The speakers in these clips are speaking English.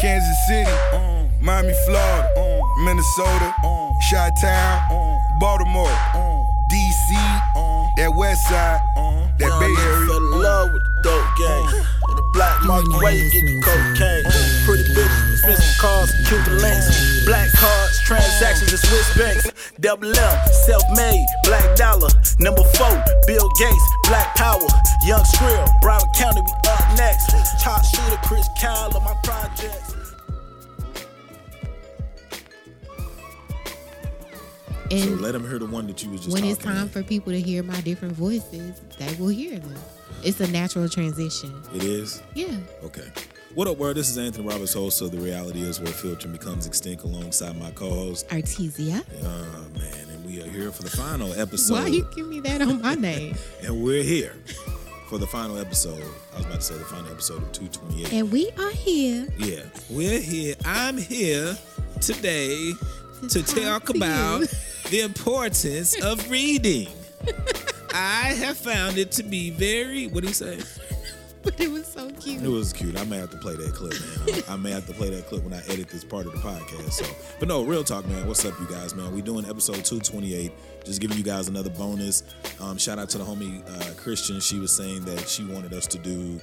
Kansas City, Miami, Florida, Minnesota, Chi Town, Baltimore, that West Side, that Bay Area. Fell in love with the dope game. On the black market, way you get the cocaine. Pretty bitches, expensive cars, Cuban links. Black cards, transactions, and Swiss banks. Double M, self made, black dollar. Number four, Bill Gates, black power. Young Skrill, Broward County, we up next. Top shooter, Chris Kyle on my projects. So And let them hear the one that you was just when it's time in. for people to hear my different voices, they will hear them. It's a natural transition. It is? Yeah. Okay. What up, world? This is Anthony Roberts, host of The Reality is Where Filter Becomes Extinct alongside my co-host. Artesia. Oh, man. And we are here for the final episode. Why you give me that on my name? and we're here for the final episode. I was about to say the final episode of 228. and we are here. Yeah, we're here. I'm here today to talk talk to about. the importance of reading. I have found it to be very. What do you say? But it was so cute. It was cute. I may have to play that clip, man. I, I may have to play that clip when I edit this part of the podcast. So, but no, real talk, man. What's up, you guys, man? We doing episode two twenty eight. Just giving you guys another bonus. Um, shout out to the homie uh, Christian. She was saying that she wanted us to do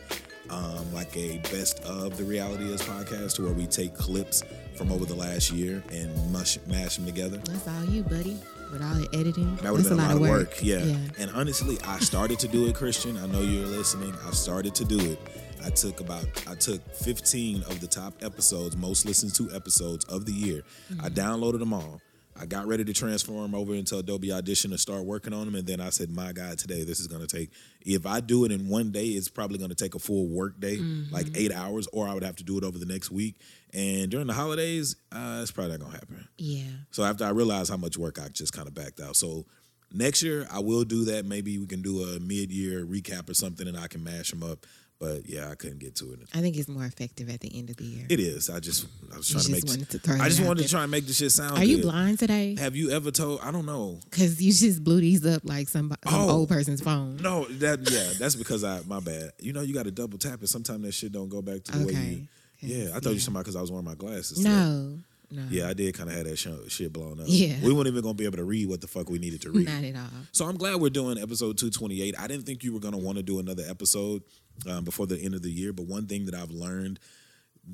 um, like a best of the reality is podcast, where we take clips from over the last year and mush mash them together. That's all you, buddy. With all the editing. That would have been a lot, of work. Yeah. Yeah. And honestly, I started to do it, Christian. I know you're listening. I started to do it. I took about I took 15 of the top episodes, most listened to episodes of the year. I downloaded them all. I got ready to transfer them over into Adobe Audition to start working on them, and then I said, "My God, today this is going to take. If I do it in one day, it's probably going to take a full work day, like eight hours, or I would have to do it over the next week. And during the holidays, uh, it's probably not going to happen. Yeah. So after I realized how much work I just kind of backed out. So next year I will do that. Maybe we can do a mid-year recap or something, and I can mash them up. But yeah, I couldn't get to it. I think it's more effective at the end of the year. It is. I just I was You trying to make. wanted to I just wanted to try and make the shit sound. Are you good. blind today? Have you ever told? I don't know. Because you just blew these up like some, some Oh. old person's phone. No, that yeah, that's because I my bad. You know, you got to double tap it. Sometimes that shit don't go back to the way you. Okay. Yeah, I thought you were talking because I was wearing my glasses. No. No. Yeah, I did kind of have that show, shit blown up. Yeah. We weren't even gonna be able to read what the fuck we needed to read. Not at all. So I'm glad we're doing episode 228. I didn't think you were going to want to do another episode um, before the end of the year, but one thing that I've learned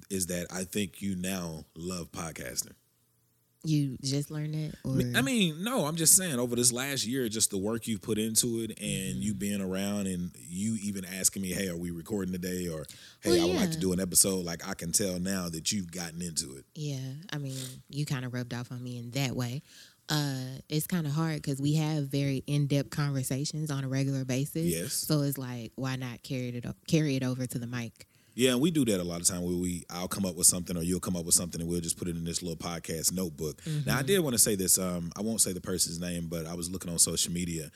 is that I think you now love podcasting. You just learned that? Or I mean, no, I'm just saying over this last year, just the work you've put into it and Mm-hmm. you being around and you even asking me, hey, are we recording today? Or hey, Well, I would like to do an episode. Like I can tell now that you've gotten into it. Yeah, I mean, you kind of rubbed off on me in that way. Uh, it's kind of hard because we have very in-depth conversations on a regular basis. Yes. So it's like, why not carry it carry it over to the mic? Yeah, and we do that a lot of time where we I'll come up with something or you'll come up with something and we'll just put it in this little podcast notebook. Now I mm-hmm. did want to say this, um, I won't say the person's name, but I was looking on social media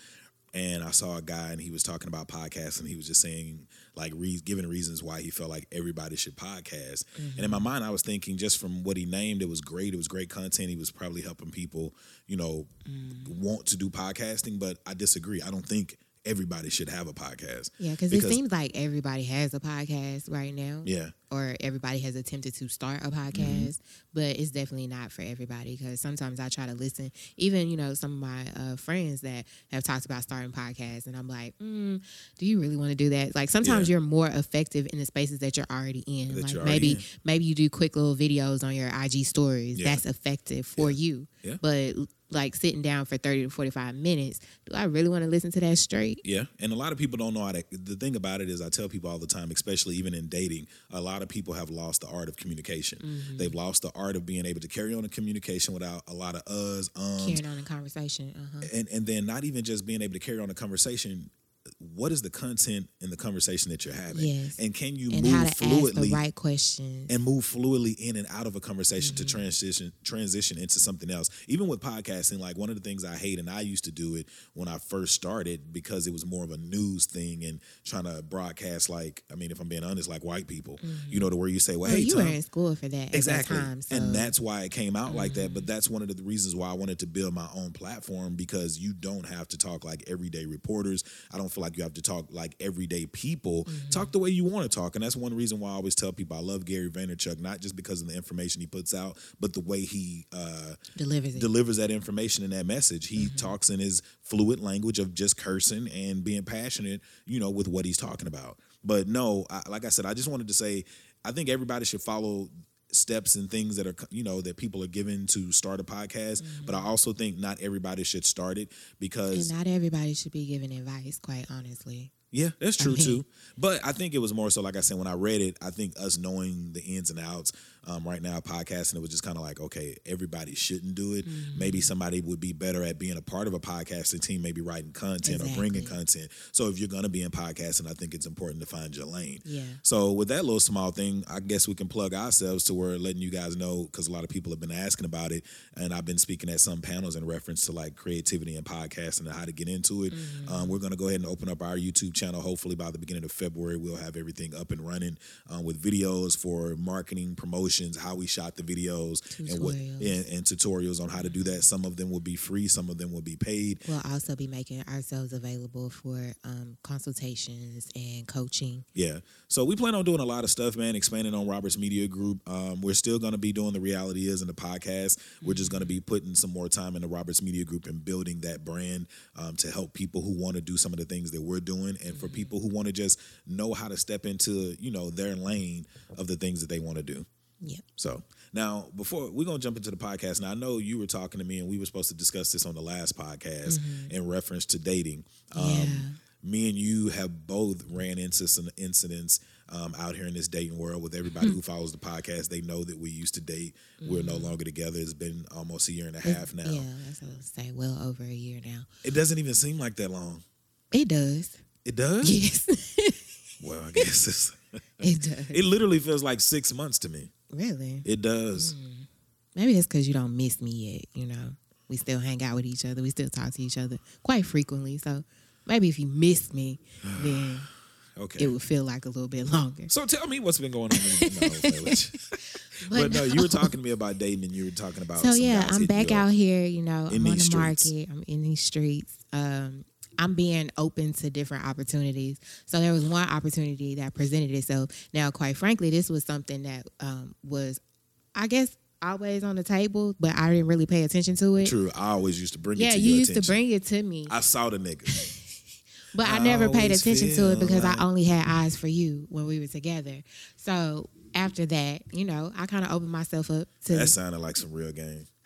and I saw a guy and he was talking about podcasts and he was just saying like re- giving reasons why he felt like everybody should podcast. And in my mm-hmm. mind I was thinking just from what he named, it was great. It was great content. He was probably helping people, you know, mm. want to do podcasting, but I disagree. I don't think everybody should have a podcast. Yeah, because it seems like everybody has a podcast right now. Yeah. Or everybody has attempted to start a podcast, but it's definitely not for everybody because sometimes I try to listen. Even, you know, some of my uh, friends that have talked about starting podcasts, and I'm like, mm, do you really want to do that? Like sometimes Yeah. you're more effective in the spaces that you're already in. That like already maybe in. maybe you do quick little videos on your IG stories. Yeah. That's effective for you. Yeah. But like sitting down for 30 to 45 minutes, do I really want to listen to that straight? Yeah, and a lot of people don't know how to. The thing about it is, I tell people all the time, especially even in dating, a lot of people have lost the art of communication. Mm-hmm. They've lost the art of being able to carry on a communication without a lot of uhs, ums, Carrying on a conversation. Uh-huh. and and then not even just being able to carry on a conversation. What is the content in the conversation that you're having, Yes. and can you and move how to ask fluidly the right questions. and move fluidly in and out of a conversation Mm-hmm. to transition transition into something else. Even with podcasting, like one of the things I hate, and I used to do it when I first started because it was more of a news thing and trying to broadcast like, I mean, if I'm being honest, like white people, you know, to where you say, well, Mm-hmm. well, hey, you Tom, were in school for that exactly at that time. So. and that's why it came out like that but that's one of the reasons why i wanted to build my own platform because you don't have to talk like everyday reporters i don't feel like you have to talk like everyday people Mm-hmm. talk the way you want to talk and that's one reason why i always tell people i love gary vaynerchuk not just because of the information he puts out but the way he uh, delivers delivers that information and that message. He Mm-hmm. talks in his fluid language of just cursing and being passionate, you know, with what he's talking about. But no, I, like I said, I just wanted to say, I think everybody should follow steps and things that are you know that people are given to start a podcast but i mm-hmm. also think not everybody should start it because and not everybody should be giving advice, quite honestly. Yeah, that's true mean- too. But I think it was more so, like I said, when I read it, I think us knowing the ins and outs um, right now, podcasting, it was just kind of like, okay, everybody shouldn't do it. Mm-hmm. Maybe somebody would be better at being a part of a podcasting team, maybe writing content or bringing content. So if you're going to be in podcasting, I think it's important to find your lane. Yeah. So with that little small thing, I guess we can plug ourselves to where letting you guys know because a lot of people have been asking about it, and I've been speaking at some panels in reference to like creativity and podcasting and how to get into it. Um, we're going to go ahead and open up our YouTube channel. Hopefully by the beginning of February, we'll have everything up and running um, with videos for marketing, promotions, how we shot the videos, and what Tutorials. and, and tutorials on how to do that. Some of them will be free, some of them will be paid. We'll also be making ourselves available for um, consultations and coaching. Yeah. So we plan on doing a lot of stuff, man, expanding on Roberts Media Group. Um, we're still going to be doing the reality is and the podcast. We're just going to be putting some more time in the Roberts Media Group and building that brand um, to help people who want to do some of the things that we're doing and for people who want to just know how to step into, you know, their lane of the things that they want to do. yeah So now, before we're gonna jump into the podcast, now I know you were talking to me, and we were supposed to discuss this on the last podcast in reference to dating. Um, Yeah. Me and you have both ran into some incidents um, out here in this dating world. With everybody who follows the podcast, they know that we used to date. We're no longer together. It's been almost a year and a half now. Yeah, that's what I was say. Well over a year now. It doesn't even seem like that long. It does. It does. Yes, Well, I guess it's, it does. it literally feels like six months to me. really? It does. Maybe it's because you don't miss me yet. You know, we still hang out with each other. We still talk to each other quite frequently. So maybe if you miss me, then Okay. it would feel like a little bit longer. So tell me what's been going on. In, no, Felix. but, no, you were talking to me about dating, and you were talking about. So yeah, I'm back out here. You know, I'm on the streets. market. I'm in these streets. Um, I'm being open to different opportunities. So there was one opportunity that presented itself. Now, quite frankly, this was something that um, was, I guess, always on the table, but I didn't really pay attention to it. True, I always used to bring it Yeah, to you used attention. to bring it to me, I saw the nigga. but I I never paid attention to it because like- I only had eyes for you when we were together. So after that, you know, I kind of opened myself up to That sounded like some real game.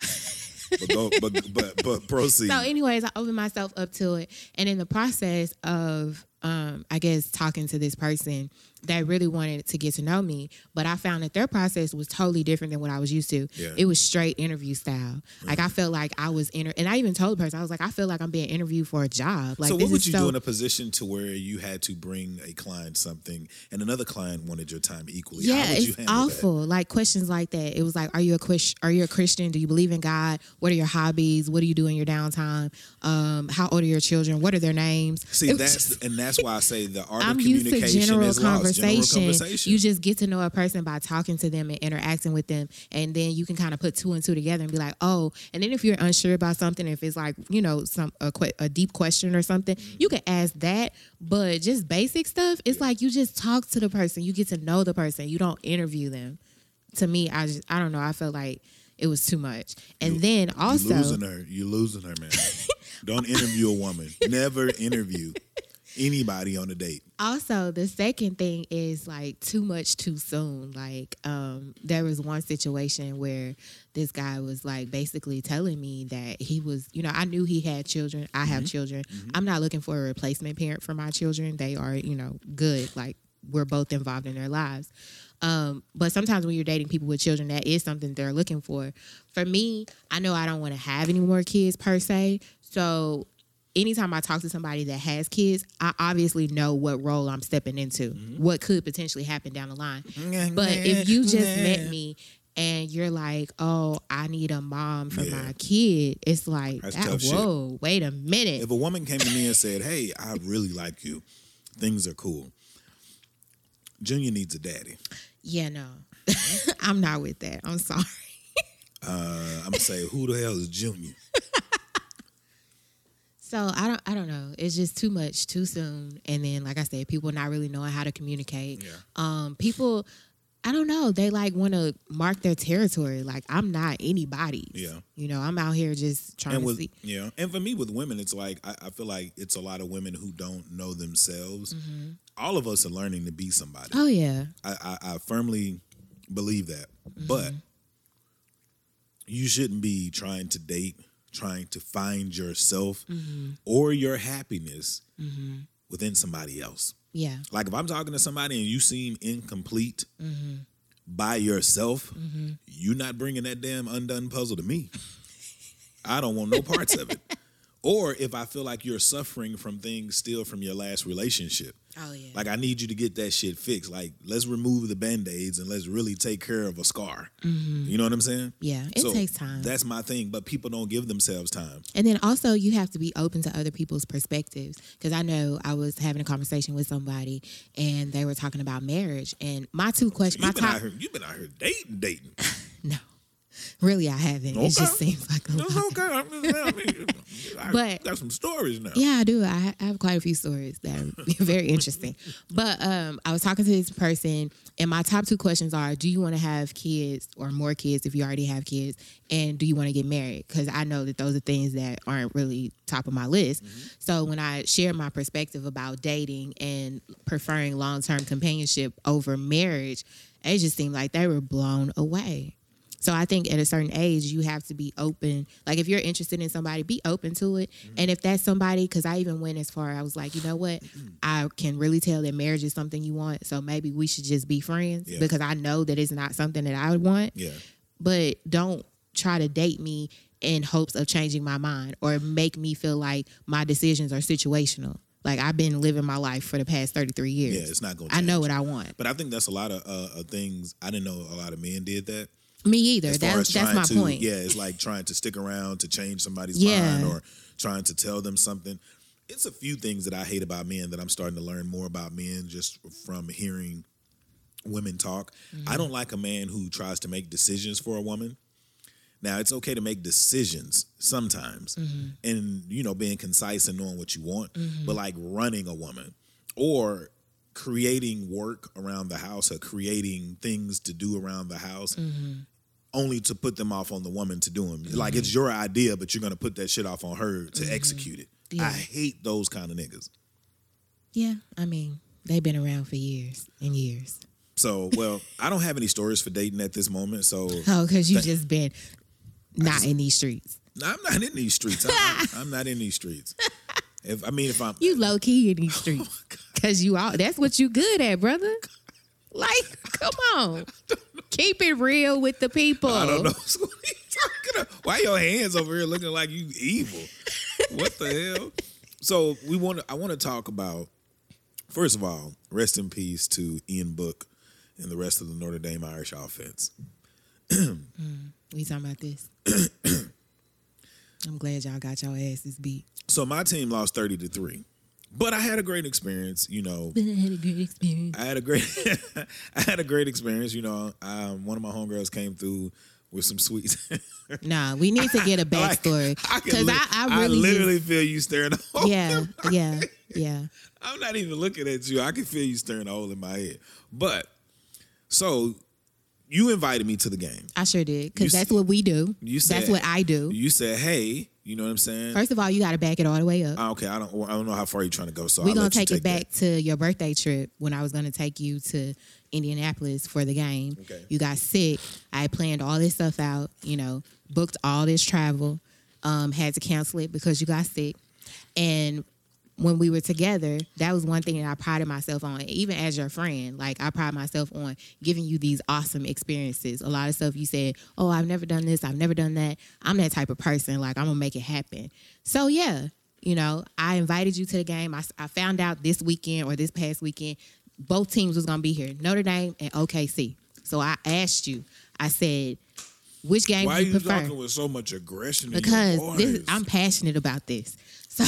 but go, but but but proceed. So, anyways, I opened myself up to it, and in the process of, um, I guess, talking to this person that really wanted to get to know me, but I found that their process was totally different than what I was used to. Yeah. It was straight interview style. Like I felt like I was inter, and I even told the person I was like, I feel like I'm being interviewed for a job. Like so what would you so, do in a position to where you had to bring a client something and another client wanted your time equally? Yeah, How would you it's handle that? awful. Like questions like that. It was like, are you a Chris- Are you a Christian? Do you believe in God? What are your hobbies? What do you do in your downtime? Um, how old are your children? What are their names? See, that's just- and that's why I say the art I'm of communication is lost. Conversation. conversation. You just get to know a person by talking to them and interacting with them, and then you can kind of put two and two together and be like, oh. And then if you're unsure about something, if it's like you know some a, que- a deep question or something, you can ask that. But just basic stuff, it's like you just talk to the person. You get to know the person. You don't interview them. To me, I just I don't know. I felt like it was too much. And then also, you losing her. You losing her, man. Don't interview a woman. Never interview anybody on a date. also the second thing is like too much too soon. Like um there was one situation where this guy was like basically telling me that he was you know i knew he had children. I have children. I'm not looking for a replacement parent for my children. They are you know good. Like we're both involved in their lives. Um, but sometimes when you're dating people with children, that is something they're looking for. For me, I know I don't want to have any more kids per se. So anytime I talk to somebody that has kids, I obviously know what role I'm stepping into, Mm-hmm. what could potentially happen down the line. But if you just met me and you're like, "Oh, I need a mom for Yeah. my kid," it's like, that, tough shit. whoa, wait a minute. If a woman came to me and said, "Hey, I really like you. Things are cool." Junior needs a daddy. yeah, no, I'm not with that. I'm sorry. Uh, I'm gonna say, who the hell is Junior? So I don't I don't know. It's just too much too soon. And then like I said, people not really knowing how to communicate. Yeah. Um people I don't know, they like want to mark their territory. Like I'm not anybody. Yeah. You know, I'm out here just trying and to see. yeah, and for me with women, it's like I, I feel like it's a lot of women who don't know themselves. All of us are learning to be somebody. Oh yeah. I, I, I firmly believe that. Mm-hmm. But you shouldn't be trying to date, trying to find yourself Mm-hmm. or your happiness within somebody else. Yeah. Like if I'm talking to somebody and you seem incomplete Mm-hmm. by yourself, you're not bringing that damn undone puzzle to me. I don't want no parts of it. Or if I feel like you're suffering from things still from your last relationship, Oh yeah. like I need you to get that shit fixed. Like let's remove the band-aids and let's really take care of a scar. Mm-hmm. You know what I'm saying? Yeah, it takes time. That's my thing, but people don't give themselves time. And then also you have to be open to other people's perspectives because I know I was having a conversation with somebody and they were talking about marriage and my two questions my You've been top out here, you've been out here dating, dating. no. Really I haven't. It just seems like a That's lot. okay. I'm just, I mean, I But- got some stories now. Yeah, I do. I I have quite a few stories that are very interesting. But um, I was talking to this person, and my top two questions are: Do you want to have kids or more kids if you already have kids? And do you want to get married? Because I know that those are things that aren't really top of my list. So when I shared my perspective about dating and preferring long term companionship over marriage, it just seemed like they were blown away. So I think at a certain age, you have to be open. Like if you're interested in somebody, be open to it. Mm-hmm. And if that's somebody, because I even went as far, I was like, you know what, I can really tell that marriage is something you want. So maybe we should just be friends Yeah. because I know that it's not something that I would want. Yeah. But don't try to date me in hopes of changing my mind or make me feel like my decisions are situational. Like I've been living my life for the past 33 years. Yeah, it's not gonna I know what I want. But I think that's a lot of uh, uh, things. I didn't know a lot of men did that. Me either. That's that's my to, point. Yeah, it's like trying to stick around to change somebody's Yeah. mind or trying to tell them something. It's a few things that I hate about men that I'm starting to learn more about men just from hearing women talk. Mm-hmm. I don't like a man who tries to make decisions for a woman. Now, it's okay to make decisions sometimes Mm-hmm. and, you know, being concise and knowing what you want, Mm-hmm. but like running a woman or creating work around the house or creating things to do around the house Mm-hmm. Only to put them off on the woman to do them. Like it's your idea, but you're to put that shit off on her to Mm-hmm. execute it. Yeah. I hate those kind of niggas. Yeah, I mean, they've been around for years and years. So, well, I don't have any stories for dating at this moment. So, Oh, because you've just been not in these streets. No, I'm not in these streets. I, I'm, I'm not in these streets. If I mean, if I'm You low key in these Oh streets. Cause you all that's what you good at, brother. Like, come on. Keep it real with the people. I don't know. what are you talking about? Why your hands over here looking like you evil? What the hell? So we want to. I want to talk about. First of all, rest in peace to Ian Book and the rest of the Notre Dame Irish offense. Mm, we talking about this. I'm glad y'all got your asses beat. So my team lost thirty to three, but I had a great experience. You know, But I had a great experience. I had a great, I had a great experience. You know, um, one of my homegirls came through with some sweets. Nah, we need to get a Like, backstory. I, can Because li- I, I really literally feel you staring. a yeah, in my yeah, head. yeah. I'm not even looking at you. I can feel you staring a hole in my head. But so you invited me to the game. I sure did. Because that's what we do. You said that's what I do. You said, "Hey, you know what I'm saying?" First of all, you got to back it all the way up. Ah, okay, I don't. I don't know how far you're trying to go. So We're I'll gonna you take, it that. back to your birthday trip when I was gonna take you to Indianapolis for the game. Okay. You got sick. I planned all this stuff out, you know, booked all this travel, um, had to cancel it because you got sick. And when we were together, that was one thing that I prided myself on, even as your friend. Like I pride myself on giving you these awesome experiences. A lot of stuff you said, Oh, I've never done this, I've never done that. I'm that type of person. Like I'm gonna make it happen. So yeah, you know, I invited you to the game. I, I found out this weekend or this past weekend, both teams was gonna be here, Notre Dame and OKC. So I asked you. I said, which game Why do are you you prefer? talking with so much aggression? because this? I'm passionate about this. So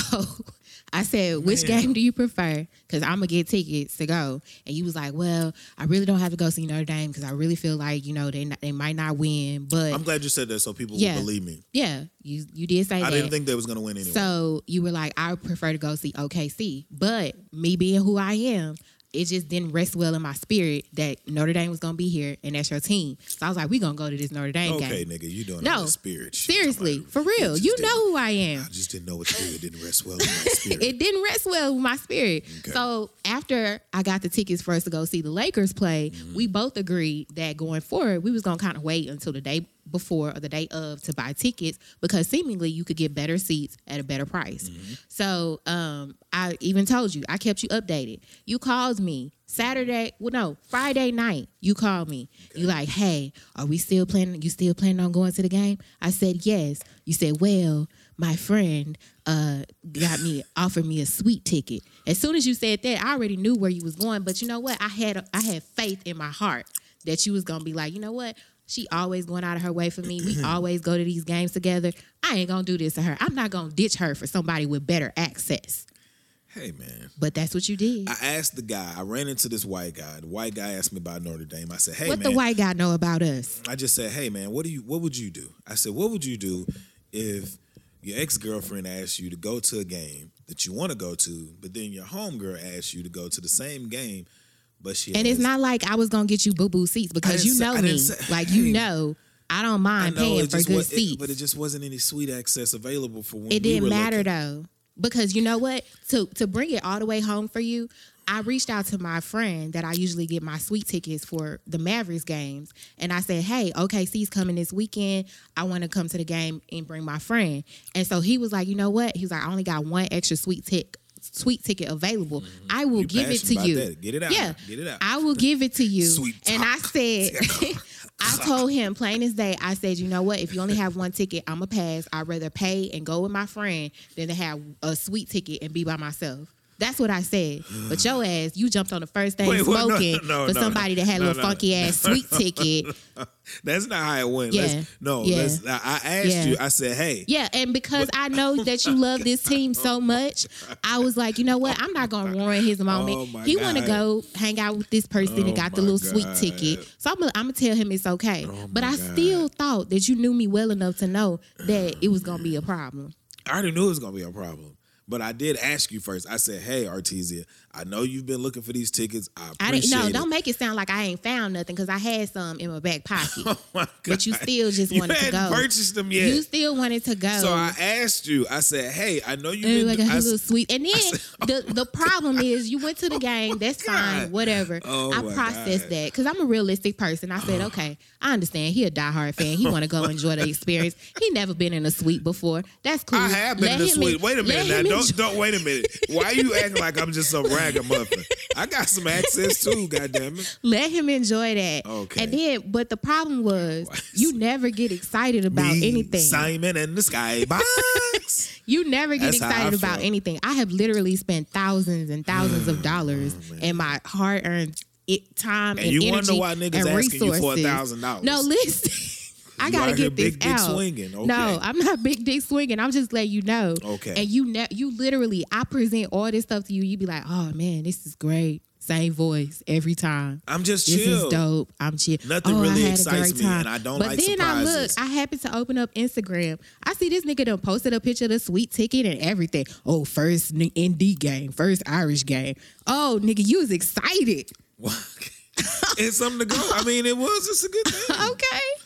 I said, which game do you prefer? Because I'm gonna get tickets to go. And you was like, well, I really don't have to go see Notre Dame because I really feel like you know they not, they might not win, but I'm glad you said that so people Yeah. will believe me. yeah, you you did say I that. didn't think they was gonna win anyway. So you were like, I prefer to go see OKC. But me being who I am, it just didn't rest well in my spirit that Notre Dame was gonna be here and that's your team. So I was like, we gonna go to this Notre Dame okay, game. nigga, you doing No, spirit. Seriously, Talking for real. You know who I am. I just didn't know what to do. It didn't rest well in my spirit. it didn't rest well with my spirit. Okay. So after I got the tickets for us to go see the Lakers play, Mm-hmm. we both agreed that going forward we was gonna kind of wait until the day before or the day of to buy tickets because seemingly you could get better seats at a better price. Mm-hmm. So um, I even told you I kept you updated. You called me Saturday, well no Friday night. You called me. You like, hey, are we still planning? You still planning on going to the game? I said yes. You said, well, my friend uh got me offered me a suite ticket. As soon as you said that, I already knew where you was going. But you know what? I had I had faith in my heart that you was gonna be like, you know what? She always going out of her way for me. We always go to these games together. I ain't gonna do this to her. I'm not gonna ditch her for somebody with better access. hey man. But that's what you did. I asked the guy, I ran into this white guy. The white guy asked me about Notre Dame. I said, Hey what man. the white guy know about us? I just said, Hey man, what do you what would you do? I said, What would you do if your ex-girlfriend asked you to go to a game that you want to go to, but then your homegirl asked you to go to the same game, but she And it's not like I was gonna get you boo boo seats because you know I me. say- like you know, I don't I mind know, paying for good was, it- seats. but it just wasn't any suite access available for when it didn't were matter looking. though. Because you know what? To to bring it all the way home for you i reached out to my friend that i usually get my suite tickets for the mavericks games. And i said hey okc's coming this weekend. I want to come to the game and bring my friend. And so he was like you know what? He was like i only got one extra suite tick suite ticket available i will Mm-hmm. You give it to you that. Get it out. yeah Get it out. i will give it to you Sweet and i said I told him plain as day. I said, you know what? If you only have one ticket, I'm a pass. I'd rather pay and go with my friend than to have a suite ticket and be by myself. That's what I said. But your ass, you jumped on the first thing Wait, what? No, smoking no, for no, somebody that had a little no. funky ass suite ticket. That's not how it went. Yeah. Let's, no, Yeah. let's, I asked Yeah. you, I said, Hey, Yeah, and because I know that you love this team so much, I was like, you know what? I'm not gonna ruin his oh moment. Oh, he want to go hang out with this person Oh, and got the little suite ticket. So I'm gonna, I'm gonna tell him it's okay. Oh but I God. still thought that you knew me well enough to know that it was gonna be a problem. I already knew it was gonna be a problem. But I did ask you first. I said, "Hey, Artesia, I know you've been looking for these tickets. I appreciate I didn't. No, it. don't make it sound like I ain't found nothing because I had some in my back pocket. Oh my but you still just You wanted to go. purchased them yet. You still wanted to go. so I asked you. I said, "Hey, I know you've been." like a little sweet. And then said- the oh the problem is you went to the game. That's God. fine, whatever. Oh I processed God. that because I'm a realistic person. I said, okay, I understand. He a diehard fan. He want to go enjoy the experience. He never been in a suite before. That's cool. I have been Let in a suite. Wait a minute now. Don't don't wait a minute. Why are you acting like I'm just some ragamuffin? I got some access too. Goddamn it. Let him enjoy that. Okay. And then, but the problem was, you never get excited about Me, anything. Simon and the Skybox. You never get That's excited about anything. I have literally spent thousands and thousands of mm, dollars oh, and my hard earned time And and, you energy wonder why niggas asking you for resources. $1,000. No, listen. I You gotta get this big dick out. swinging. Okay. No, I'm not big dick swinging. I'm just letting you know. Okay. And you, ne- you literally, I present all this stuff to you. You be like, oh man, this is great. Same voice every time. I'm just This chill. is dope. I'm chill. Nothing oh, really excites me, and I don't like this. but like then I look. I happen to open up Instagram. I see this nigga done posted a picture of the suite ticket and everything. Oh, first ND game, first Irish game. Oh, nigga, you was excited. What? It's something to go. I mean, it was. It's a good thing. Okay.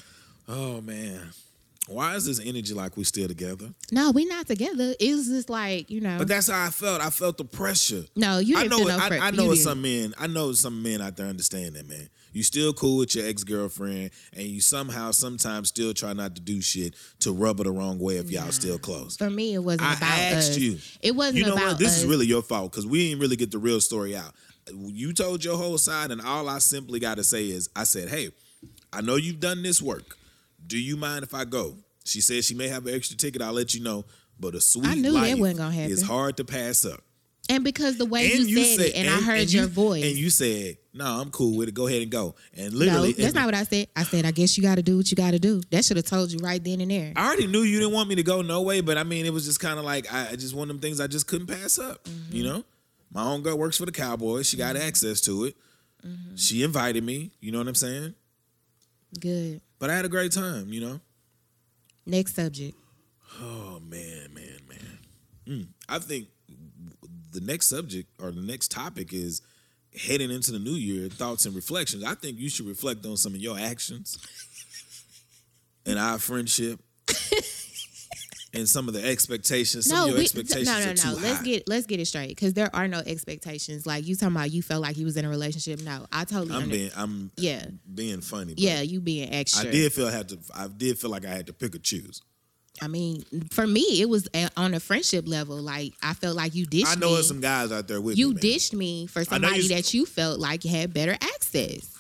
Oh man, why is this energy like we still together? No, we not together. It was just like, you know. But that's how I felt. I felt the pressure. no, you didn't know. feel it, no I, I know it's some men. I know some men out there understand that, man. You still cool with your ex girlfriend, and you somehow, sometimes, still try not to do shit to rub her the wrong way if y'all still close. For me, it wasn't I about asked us. you. It wasn't You know about what? This us. is really your fault because we didn't really get the real story out. You told your whole side, and all I simply got to say is, I said, "Hey, I know you've done this work. Do you mind if I go?" She said she may have an extra ticket. I'll let you know. but a suite I knew that wasn't gonna happen. is hard to pass up. And because the way you, said, it, and, I heard your you, voice. and you said, "No, I'm cool with it. Go ahead and go." And literally, no, that's and not what I said. I said, I guess you got to do what you got to do. That should have told you right then and there. I already knew you didn't want me to go no way, but I mean, it was just kind of like I I just one of them things I just couldn't pass up. Mm-hmm. You know, my own girl works for the Cowboys. She got access to it. Mm-hmm. She invited me. You know what I'm saying? Good. But I had a great time. You know. Next subject. Oh man, man, man. Mm. I think the next subject or the next topic is heading into the new year, thoughts and reflections. I think you should reflect on some of your actions and our friendship. and some of the expectations, some No, of your we, expectations no, no, no. Let's high. get let's get it straight because there are no expectations. Like you talking about, you felt like you was in a relationship. No, I totally. I'm under- being, I'm yeah, being funny. but yeah. You being extra. I did feel I had to. I did feel like I had to pick or choose. I mean, for me, it was a, on a friendship level. Like I felt like you ditched I know me. there's some guys out there with you me. man. ditched me for somebody you- that you felt like had better access.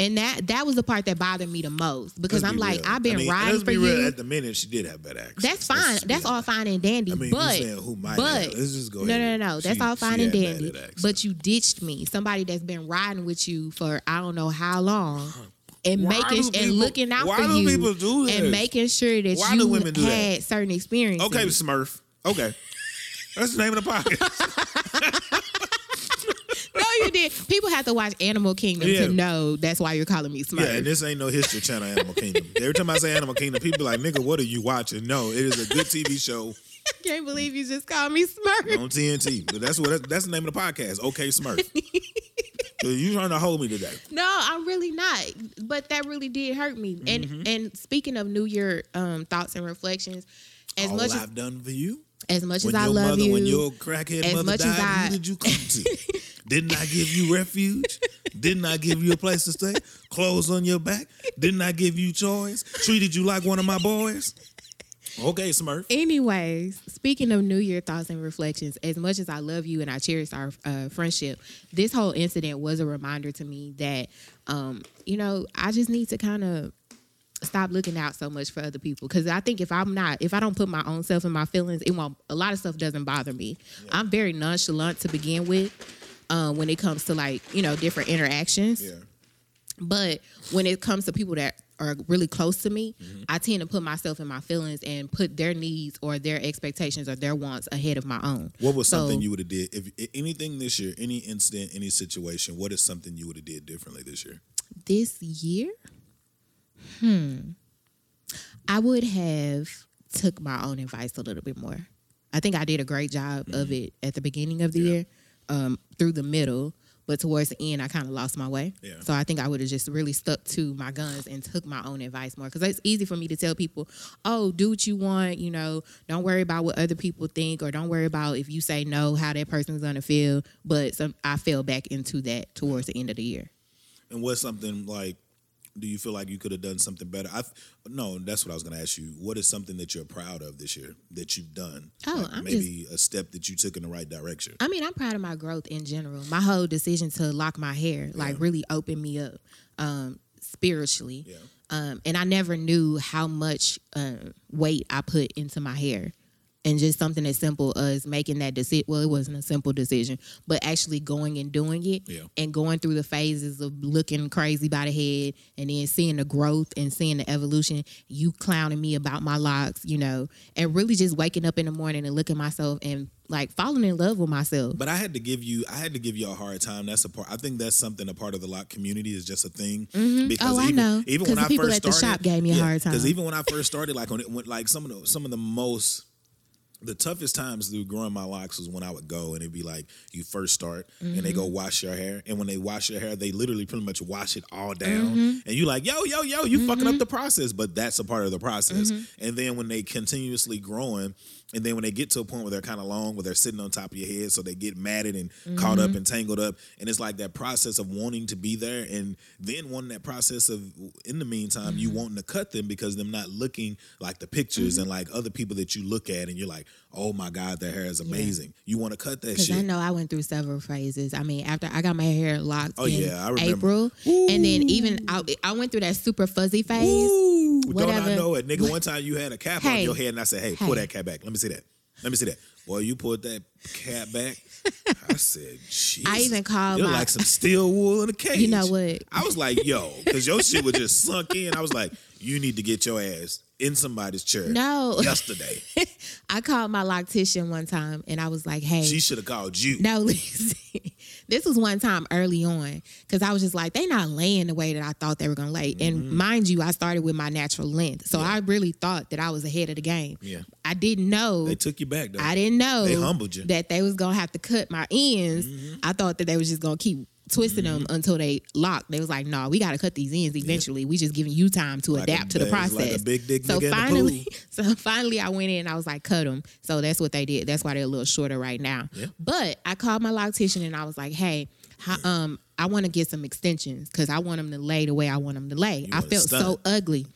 And that that was the part that bothered me the most because Let's I'm be like, real. I've been I mean, riding let's for be real. you. At the minute, she did have better access. That's fine. Let's That's all fine and dandy. I mean, but who might but have. Let's just go no, ahead. no, no, no. That's She- all fine and dandy. But you ditched me. Somebody that's been riding with you for I don't know how long. And Why making do and looking out why for do you people do and making sure that Why do you women do had that? certain experiences. Okay, Smurf. Okay. That's the name of the podcast. Did. People have to watch Animal Kingdom Yeah. to know that's why you're calling me Smurf. yeah, and this ain't no History Channel Animal Kingdom. Every time I say Animal Kingdom, people be like, nigga, what are you watching? No, it is a good TV show I can't believe you just called me Smurf. on TNT. But that's what that's the name of the podcast. Okay, Smurf. You trying to hold me today? No, I'm really not. But that really did hurt me. Mm-hmm. And and speaking of New Year um, thoughts and reflections, as All much I've as done for you. As much When as I love mother, you, when your crackhead as mother much died, as I- who did you come to? Didn't I give you refuge? Didn't I give you a place to stay? Clothes on your back? Didn't I give you choice? Treated you like one of my boys? Okay, Smurf. Anyways, speaking of New Year thoughts and reflections, as much as I love you and I cherish our uh, friendship, this whole incident was a reminder to me that, um, you know, I just need to kind of stop looking out so much for other people. Because I think if I'm not, if I don't put my own self in my feelings, it won't. A lot of stuff doesn't bother me. I'm very nonchalant to begin with. Um, when it comes to like you know different interactions, Yeah. but when it comes to people that are really close to me, Mm-hmm. I tend to put myself in my feelings and put their needs or their expectations or their wants ahead of my own. What was So, something you would have did if i- anything this year, any incident, any situation? What is something you would have did differently this year? this year? Hmm. I would have took my own advice a little bit more. I think I did a great job of it at the beginning of the year, um, through the middle, but towards the end, I kind of lost my way. Yeah. So I think I would have just really stuck to my guns and took my own advice more because it's easy for me to tell people, "Oh, do what you want," you know, don't worry about what other people think, or don't worry about if you say no, how that person's gonna feel. But some, I fell back into that towards the end of the year. And what's something like? Do you feel like you could have done something better? I no, that's what I was going to ask you. What is something that you're proud of this year that you've done? Oh, Like I'm maybe a step that you took in the right direction. I mean, I'm proud of my growth in general. My whole decision to lock my hair, like, really opened me up um, spiritually. Yeah. Um, and I never knew how much um, weight I put into my hair. And just something as simple as making that decision. Well, it wasn't a simple decision, but actually going and doing it Yeah. and going through the phases of looking crazy by the head and then seeing the growth and seeing the evolution. You clowning me about my locks, you know, and really just waking up in the morning and looking myself and like falling in love with myself. But I had to give you, I had to give you a hard time. That's a part. I think that's something a part of the lock community is just a thing. Mm-hmm. Because Oh, I know. Even when the I people first at the started, shop gave me a hard time. Because even when I first started, like when it went, like some of the some of the most. The toughest times through growing my locks was when I would go and it'd be like you first start and they go Mm-hmm. wash your hair and when they wash your hair they literally pretty much wash it all down Mm-hmm. and you like yo yo yo you fucking up the process but that's a part of the process Mm-hmm. and then when they continuously growing and then when they get to a point where they're kind of long where they're sitting on top of your head so they get matted and caught Mm-hmm. up and tangled up and it's like that process of wanting to be there and then wanting that process of in the meantime Mm-hmm. you wanting to cut them because them not looking like the pictures Mm-hmm. and like other people that you look at and you're like oh my god their hair is amazing you want to cut that Because shit I know I went through several phases. I mean, after I got my hair locked Oh, in yeah, I remember. April, and then even I, I went through that super fuzzy phase. Don't I know it, nigga? One time you had a cap on your head, and I said, "Hey, pull that cap back. Let me see that. Let me see that." Boy, you pulled that cap back. I said, "Jeez." I even called You're my- like some steel wool in a cage. You know what? I was like, "Yo," because your shit was just sunk in. I was like, "You need to get your ass in somebody's chair." No. yesterday I called my loctician one time and I was like, hey. she should have called you. no, listen. this was one time early on because I was just like, they not laying the way that I thought they were gonna lay. Mm-hmm. And mind you, I started with my natural length, so I really thought that I was ahead of the game. Yeah. I didn't know. They took you back though. I didn't know They humbled you. Mm-hmm. that they was gonna have to cut my ends. I thought that they was just gonna keep twisting them until they locked. They was like, "No, we got to cut these ends eventually. We just giving you time to Like a- adapt to the it's like a process." big dick so nigga in the finally, so finally, I went in. And I was like, "Cut them." So that's what they did. That's why they're a little shorter right now. Yeah. But I called my loctician and I was like, "Hey." How, um, I want to get some extensions because I want them to lay the way I want them to lay. I want it felt so ugly.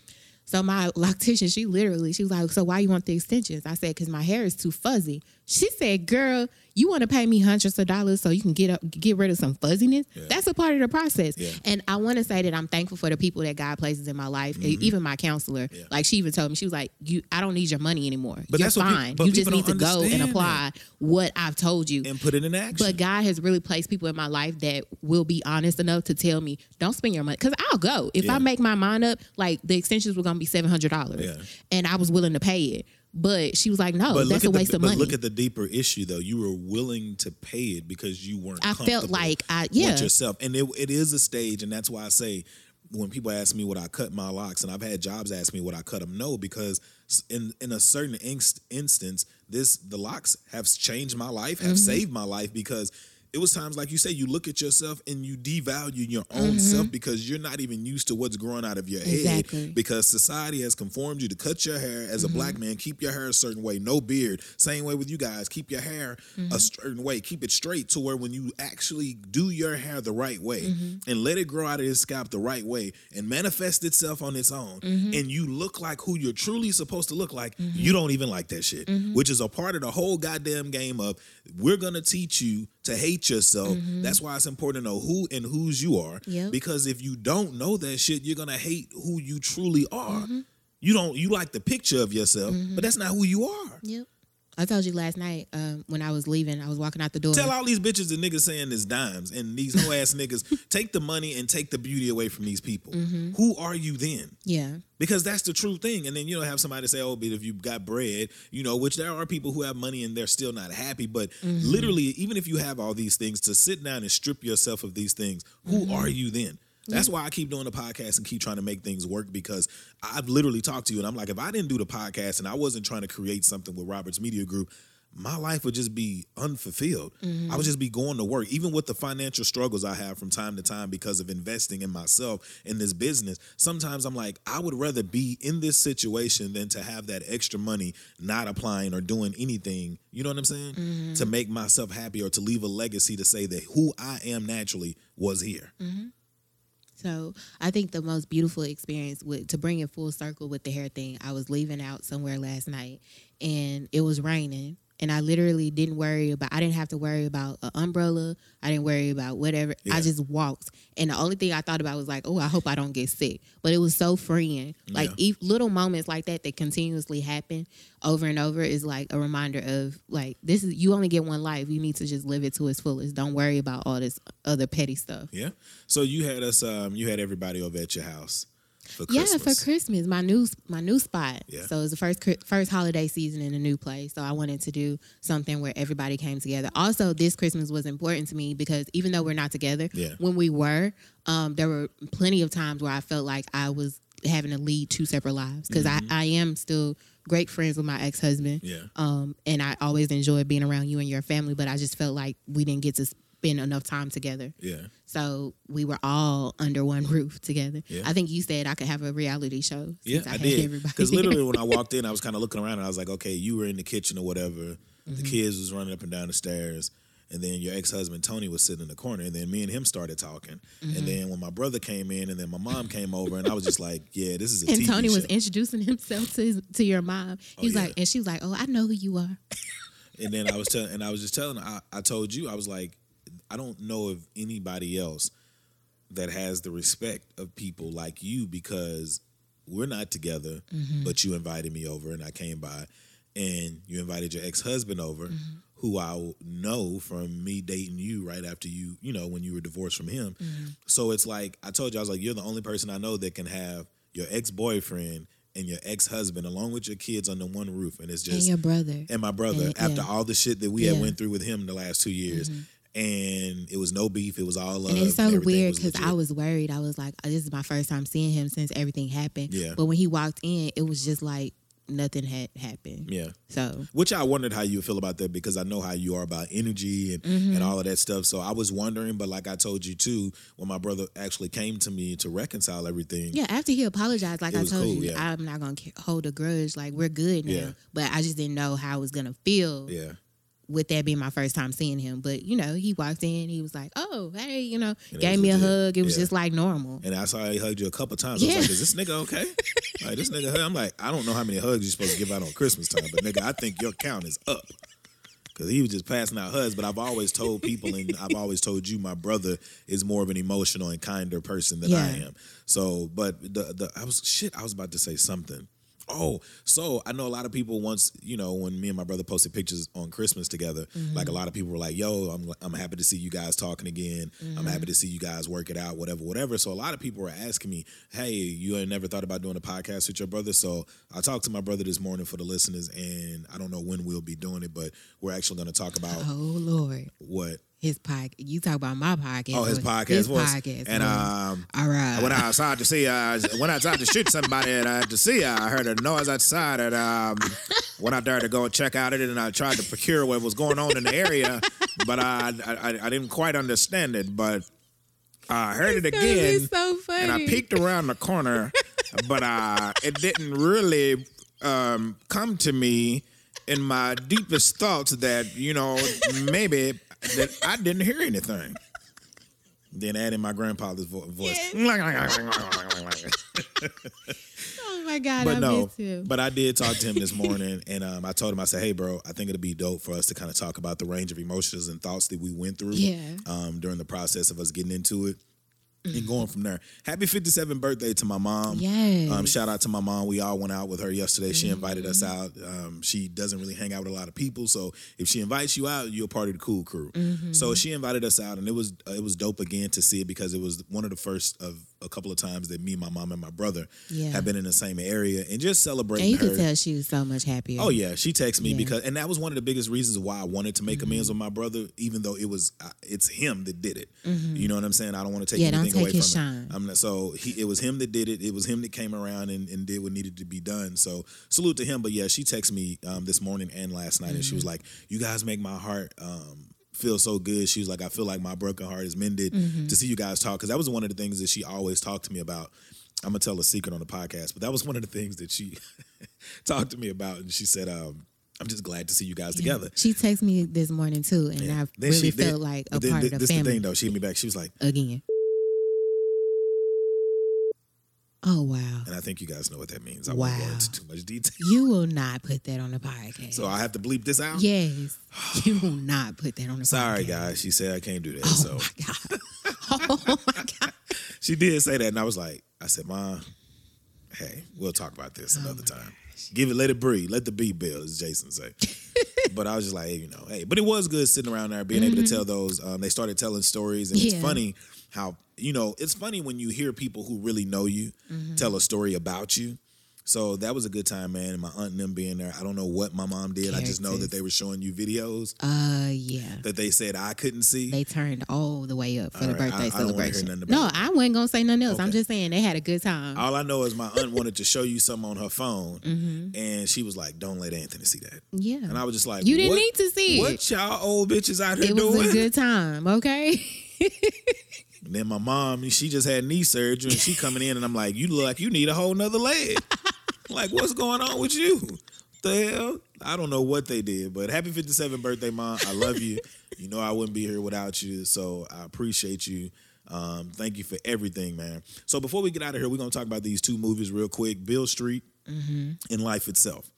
So my loctician, she literally, she was like, "So why you want the extensions?" I said, "Cause my hair is too fuzzy." She said, "Girl, you want to pay me hundreds of dollars so you can get up, get rid of some fuzziness? That's a part of the process." Yeah. And I want to say that I'm thankful for the people that God places in my life. Mm-hmm. Even my counselor, like she even told me, she was like, "You, I don't need your money anymore. But You're that's fine. you just need to go and apply what I've told you." and put it in action. But God has really placed people in my life that will be honest enough to tell me, don't spend your money. Because I'll go. If Yeah. I make my mind up, like the extensions were going to be $700. Yeah. And I was willing to pay it. But she was like, no, But that's a waste the, of but money. look at the deeper issue though. You were willing to pay it because you weren't. I felt like I- yeah. with yourself, and it, it is a stage, and that's why I say when people ask me would I cut my locks, and I've had jobs ask me would I cut them. No, because in in a certain inst- instance, this the locks have changed my life, have Mm-hmm. saved my life because. It was times like you say, you look at yourself and you devalue your own Mm-hmm. self because you're not even used to what's growing out of your Exactly. head. Because society has conformed you to cut your hair as a Mm-hmm. black man, keep your hair a certain way, no beard. Same way with you guys, keep your hair Mm-hmm. a certain way, keep it straight to where when you actually do your hair the right way Mm-hmm. and let it grow out of your scalp the right way and manifest itself on its own, Mm-hmm. and you look like who you're truly supposed to look like, you don't even like that shit, Mm-hmm. which is a part of the whole goddamn game of we're gonna teach you to hate yourself. That's why it's important to know who and whose you are. Mm-hmm. Yep. Because if you don't know that shit, you're gonna hate who you truly are. Mm-hmm. You don't you like the picture of yourself, but that's not who you are. Yep. I told you last night um, when I was leaving, I was walking out the door. Tell all these bitches and niggas saying it's dimes and these hoe ass niggas take the money and take the beauty away from these people. Mm-hmm. Who are you then? yeah. Because that's the true thing. And then you don't have somebody say, "Oh, but if you got bread, you know," which there are people who have money and they're still not happy. But Mm-hmm. literally, even if you have all these things, to sit down and strip yourself of these things, who Mm-hmm. are you then? That's why I keep doing the podcast and keep trying to make things work because I've literally talked to you and I'm like, if I didn't do the podcast and I wasn't trying to create something with Robert's Media Group, my life would just be unfulfilled. Mm-hmm. I would just be going to work, even with the financial struggles I have from time to time because of investing in myself in this business. Sometimes I'm like, I would rather be in this situation than to have that extra money not applying or doing anything. You know what I'm saying? Mm-hmm. To make myself happy or to leave a legacy to say that who I am naturally was here. Mm-hmm. So I think the most beautiful experience with to bring it full circle with the hair thing. I was leaving out somewhere last night, and it was raining, and I literally didn't worry about. I didn't have to worry about an umbrella. I didn't worry about whatever. Yeah. I just walked, and the only thing I thought about was like, oh, I hope I don't get sick. But it was so freeing. Like Yeah. e- little moments like that that continuously happen over and over is like a reminder of like this is you only get one life. You need to just live it to its fullest. Don't worry about all this other petty stuff. Yeah. So you had us, um, you had everybody over at your house for Yeah, for Christmas, my new my new spot. Yeah. So it's the first first holiday season in a new place. So I wanted to do something where everybody came together. Also, this Christmas was important to me because even though we're not together, Yeah. when we were, um, there were plenty of times where I felt like I was having to lead two separate lives because I, I am still great friends with my ex husband. Mm-hmm. Yeah. Um, and I always enjoyed being around you and your family, but I just felt like we didn't get to spend enough time together. Yeah. So we were all under one roof together. Yeah. I think you said I could have a reality show. Yeah, since I, did. Because literally, when I walked in, I was kind of looking around and I was like, okay, you were in the kitchen or whatever. Mm-hmm. The kids was running up and down the stairs. And then your ex husband Tony was sitting in the corner, and then me and him started talking. Mm-hmm. And then when my brother came in, and then my mom came over, and I was just like, "Yeah, this is a and TV Tony was introducing himself to his, to your mom. He was yeah. like, and she was like, "Oh, I know who you are." And then I was telling, and I was just telling, I, I told you, I was like, I don't know of anybody else that has the respect of people like you because we're not together, Mm-hmm. but you invited me over and I came by, and you invited your ex husband over, Mm-hmm. who I know from me dating you right after you, you know, when you were divorced from him. Mm-hmm. So it's like I told you, I was like, you're the only person I know that can have your ex boyfriend and your ex husband along with your kids under one roof, and it's just. and your brother. and my brother And- after yeah. all the shit that we had went through with him the last two years. And it was no beef. It was all love. And it's so everything weird because I was worried. I was like, this is my first time seeing him since everything happened. Yeah. But when he walked in, it was just like nothing had happened. yeah. So Which I wondered how you feel about that because I know how you are about energy and, Mm-hmm. and all of that stuff. So I was wondering, but like I told you too, when my brother actually came to me to reconcile everything. yeah, after he apologized, like I told cool, you, yeah. I'm not gonna hold a grudge. Like we're good now. Yeah. But I just didn't know how it was gonna feel Yeah. With that being my first time seeing him. But you know, he walked in, he was like, "Oh, hey," you know, And gave me a hug. It was Yeah. just like normal. And I saw he hugged you a couple times. I was Yeah. like, is this nigga okay? like this nigga, I'm like, I don't know how many hugs you're supposed to give out on Christmas time, but nigga, I think your count is up. Cause he was just passing out hugs, but I've always told people, and I've always told you, my brother is more of an emotional and kinder person than I am. So, but the the I was shit. I was about to say something. Oh, so I know a lot of people once, you know, when me and my brother posted pictures on Christmas together, like a mm-hmm. lot of people were like, "Yo, I'm I'm happy to see you guys talking again. I'm happy mm-hmm. to see you guys work it out, whatever, whatever." So a lot of people were asking me, "Hey, you ain't never thought about doing a podcast with your brother?" So I talked to my brother this morning for the listeners, and I don't know when we'll be doing it, but we're actually going to talk about Oh Lord, what. His podcast. You talk about my podcast. Oh, his podcast His voice. podcast. and um, all right. When I outside to see. Uh, went outside to shoot somebody, and uh, to see. I heard a noise outside, and um, went out there to go check out it, and I tried to procure what was going on in the area, but I I, I didn't quite understand it. But I heard it It's gonna again, so and I peeked around the corner, but uh, it didn't really um, come to me in my deepest thoughts that you know maybe that I didn't hear anything. Then adding my grandfather's vo- voice. Oh my God, but I no, but I did talk to him this morning, and um, I told him, I said, "Hey, bro, I think it'd be dope for us to kind of talk about the range of emotions and thoughts that we went through, Yeah. um, during the process of us getting into it." And going from there. Happy 57th birthday to my mom. Yes. Um, shout out to my mom. We all went out with her yesterday. She invited us Mm-hmm. out. Um, she doesn't really hang out with a lot of people, so if she invites you out, you're part of the cool crew. Mm-hmm. So she invited us out, and it was uh, it was dope again to see it because it was one of the first of a couple of times that me, my mom, and my brother Yeah. have been in the same area and just celebrating and you her. could tell she was so much happier. Oh yeah, she texts me Yeah. because, and that was one of the biggest reasons why I wanted to make Mm-hmm. amends with my brother, even though it was uh, it's him that did it. You know what I'm saying? I don't want to take Mm-hmm. Yeah, anything away take his from shine. it. I'm not, so he, it was him that did it. It was him that came around and, and did what needed to be done. So salute to him. But yeah, she texted me um, this morning and last night, and she Mm-hmm. was like, "You guys make my heart." Um, Feel so good. She was like, I feel like my broken heart is mended Mm-hmm. to see you guys talk because that was one of the things that she always talked to me about. I'm gonna tell a secret on the podcast, but that was one of the things that she talked to me about, and she said, um, "I'm just glad to see you guys together." She texted me this morning too, and Yeah. I Then really she- then- felt like a then part th- of the this is the thing though. She hit me back. She was like, again. Oh wow! and I think you guys know what that means. I won't go Wow. into too much detail. You will not put that on the podcast. So I have to bleep this out. yes, you will not put that on the Sorry, podcast. guys. She said I can't do that. Oh so my god! Oh my god! she did say that, and I was like, I said, Mom, hey, we'll talk about this another Oh time. Give it, let it breathe, let the beat build, as Jason say. but I was just like, hey, you know, hey, but it was good sitting around there, being able to tell those. Um, they started telling stories, and it's Mm-hmm. Funny how you know it's funny when you hear people who really know you Mm-hmm. tell a story about you. So that was a good time, man. And my aunt and them being there. I don't know what my mom did. I just know that they were showing you videos Uh, yeah. that they said I couldn't see. They turned all the way up for All the right, I- birthday I celebration. about No. I wasn't gonna say nothing else. I'm just saying they had a good time. All I know is my aunt wanted to show you something on her phone, Mm-hmm. and she was like, "Don't let Anthony see that." yeah, And I was just like, You didn't "What- need to see What it. y'all old bitches out here doing? it was doing?" a good time. Okay. And then my mom, she just had knee surgery, and she coming in, and I'm like, "You look like you need a whole nother leg. like, what's going on with you? The hell? I don't know what they did, but happy 57th birthday, mom. I love you. you know I wouldn't be here without you, so I appreciate you." Um, thank you for everything, man. So before we get out of here, we're gonna talk about these two movies real quick: Beale Street Mm-hmm. and Life Itself.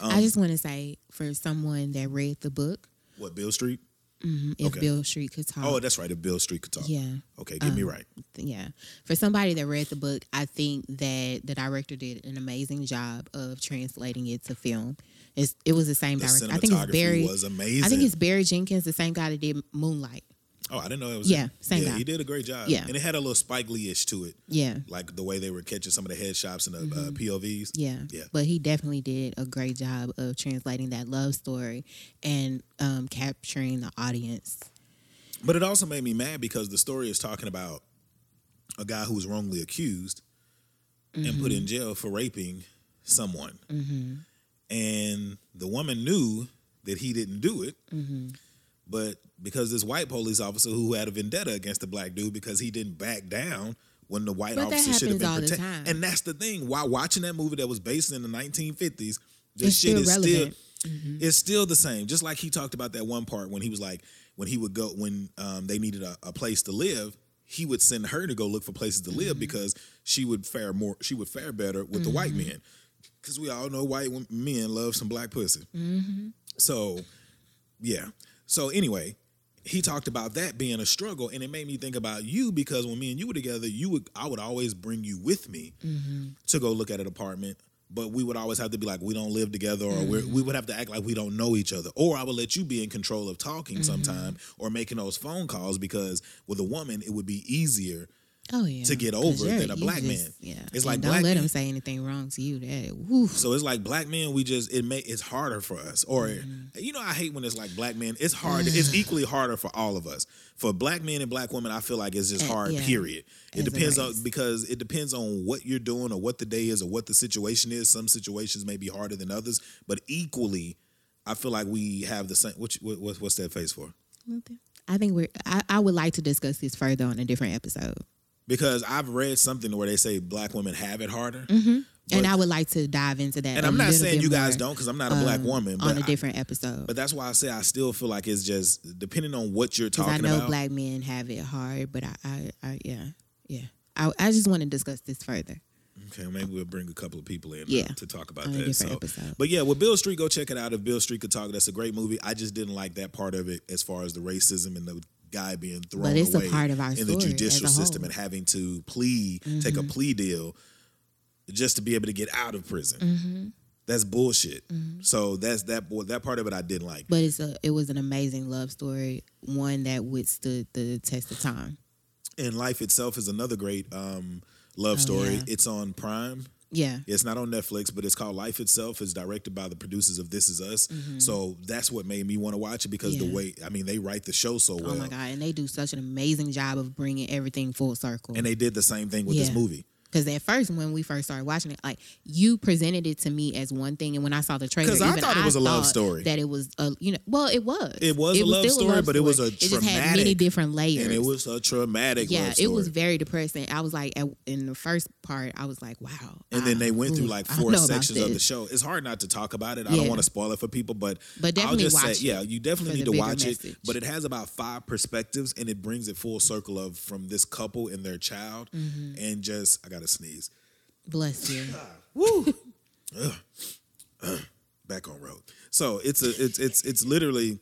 Um, I just want to say for someone that read the book, What Beale Street? Mhm, If Okay. Beale Street could talk. Oh, that's right. If Beale Street could talk. Yeah. Um, Okay, get me right. yeah. For somebody that read the book, I think that the director did an amazing job of translating it to film. It's, it was the same The director. I think it's Barry. was amazing. I think it's Barry Jenkins, the same guy that did Moonlight. Oh, I didn't know it was. Yeah, same Yeah, guy. he did a great job. Yeah. and it had a little Spike Lee ish to it, Yeah. like the way they were catching some of the headshots and the uh, POVs. Mm-hmm. Yeah. Yeah. But he definitely did a great job of translating that love story and um, capturing the audience. But it also made me mad because the story is talking about a guy who was wrongly accused and put Mm-hmm. in jail for raping someone. And the woman knew that he didn't do it. Mm-hmm. But because this white police officer who had a vendetta against the black dude because he didn't back down when the white But officer should have been happens all the protected. And that's the thing. While watching that movie that was based in the 1950s, this It's shit still is relevant. still it's still the same. Just like he talked about that one part when he was like, when he would go when um, they needed a, a place to live, he would send her to go look for places to live because she would fare more, she would fare better with the white men. Because we all know white men love some black pussy. So, yeah. So anyway, he talked about that being a struggle, and it made me think about you because when me and you were together, you would I would always bring you with me mm-hmm. to go look at an apartment. But we would always have to be like, we don't live together, or we're, mm-hmm. we would have to act like we don't know each other. Or I would let you be in control of talking mm-hmm. sometime or making those phone calls because with a woman, it would be easier Oh yeah. To get over than a black just- man. Yeah. It's And like don't black let men- him say anything wrong to you. That woo. So it's like black men, we just it may it's harder for us. Or Mm-hmm. you know, I hate when it's like black men. It's hard. it's equally harder for all of us. For black men and black women, I feel like it's just Uh, hard. yeah. Period. It As depends on because it depends on what you're doing or what the day is or what the situation is. Some situations may be harder than others, but equally, I feel like we have the same. What, what what's that face for? I think we're. I, I would like to discuss this further on a different episode, Because I've read something where they say black women have it harder. and But- I would like to dive into that. and I'm not saying you guys more, don't because I'm not a black um, woman. on a a I- different episode. But that's why I say I still feel like it's just depending on what you're talking I know about. black men have it hard, but I, I, I yeah, yeah. I, I just want to discuss this further. Okay, maybe we'll bring a couple of people in uh, Yeah, to talk about on that. So, episode. but yeah, with Beale Street, go check it out. If Beale Street could talk, that's a great movie. I just didn't like that part of it as far as the racism and the guy being thrown But it's a part of our in the judicial system. Mm-hmm. and having to plea, take a plea deal just to be able to get out of prison. Mm-hmm. That's bullshit. So that's that. That part of it I didn't like. But it's a it was an amazing love story, one that withstood the test of time. And life itself is another great um, love story. Oh, yeah. It's on Prime. Yeah, It's not on Netflix, but it's called Life Itself. It's directed by the producers of This Is Us. So that's what made me want to watch it because the Mm-hmm. Way I mean they write the show so well, Oh my god, and they do such an amazing job of bringing everything full circle. and they did the same thing with this movie. Because at first, when we first started watching it, like you presented it to me as one thing, and when I saw the trailer, 'Cause I thought it was a love story. That it was a you know, well, it was. It was a love still story, but it was a It just had many different layers, And it was a traumatic yeah, love it was very depressing. I was like, at, in the first part, I was like, wow. and then they went through like four sections of the show. It's hard not to talk about it. I don't want to spoil it for people, but But I'll definitely just watch say, it yeah, you definitely need to watch message. it. But it has about five perspectives, and it brings it full circle of from this couple and their child, Mm-hmm. and just I gotta sneeze. Bless you. Woo! Back on road. So it's a it's it's it's literally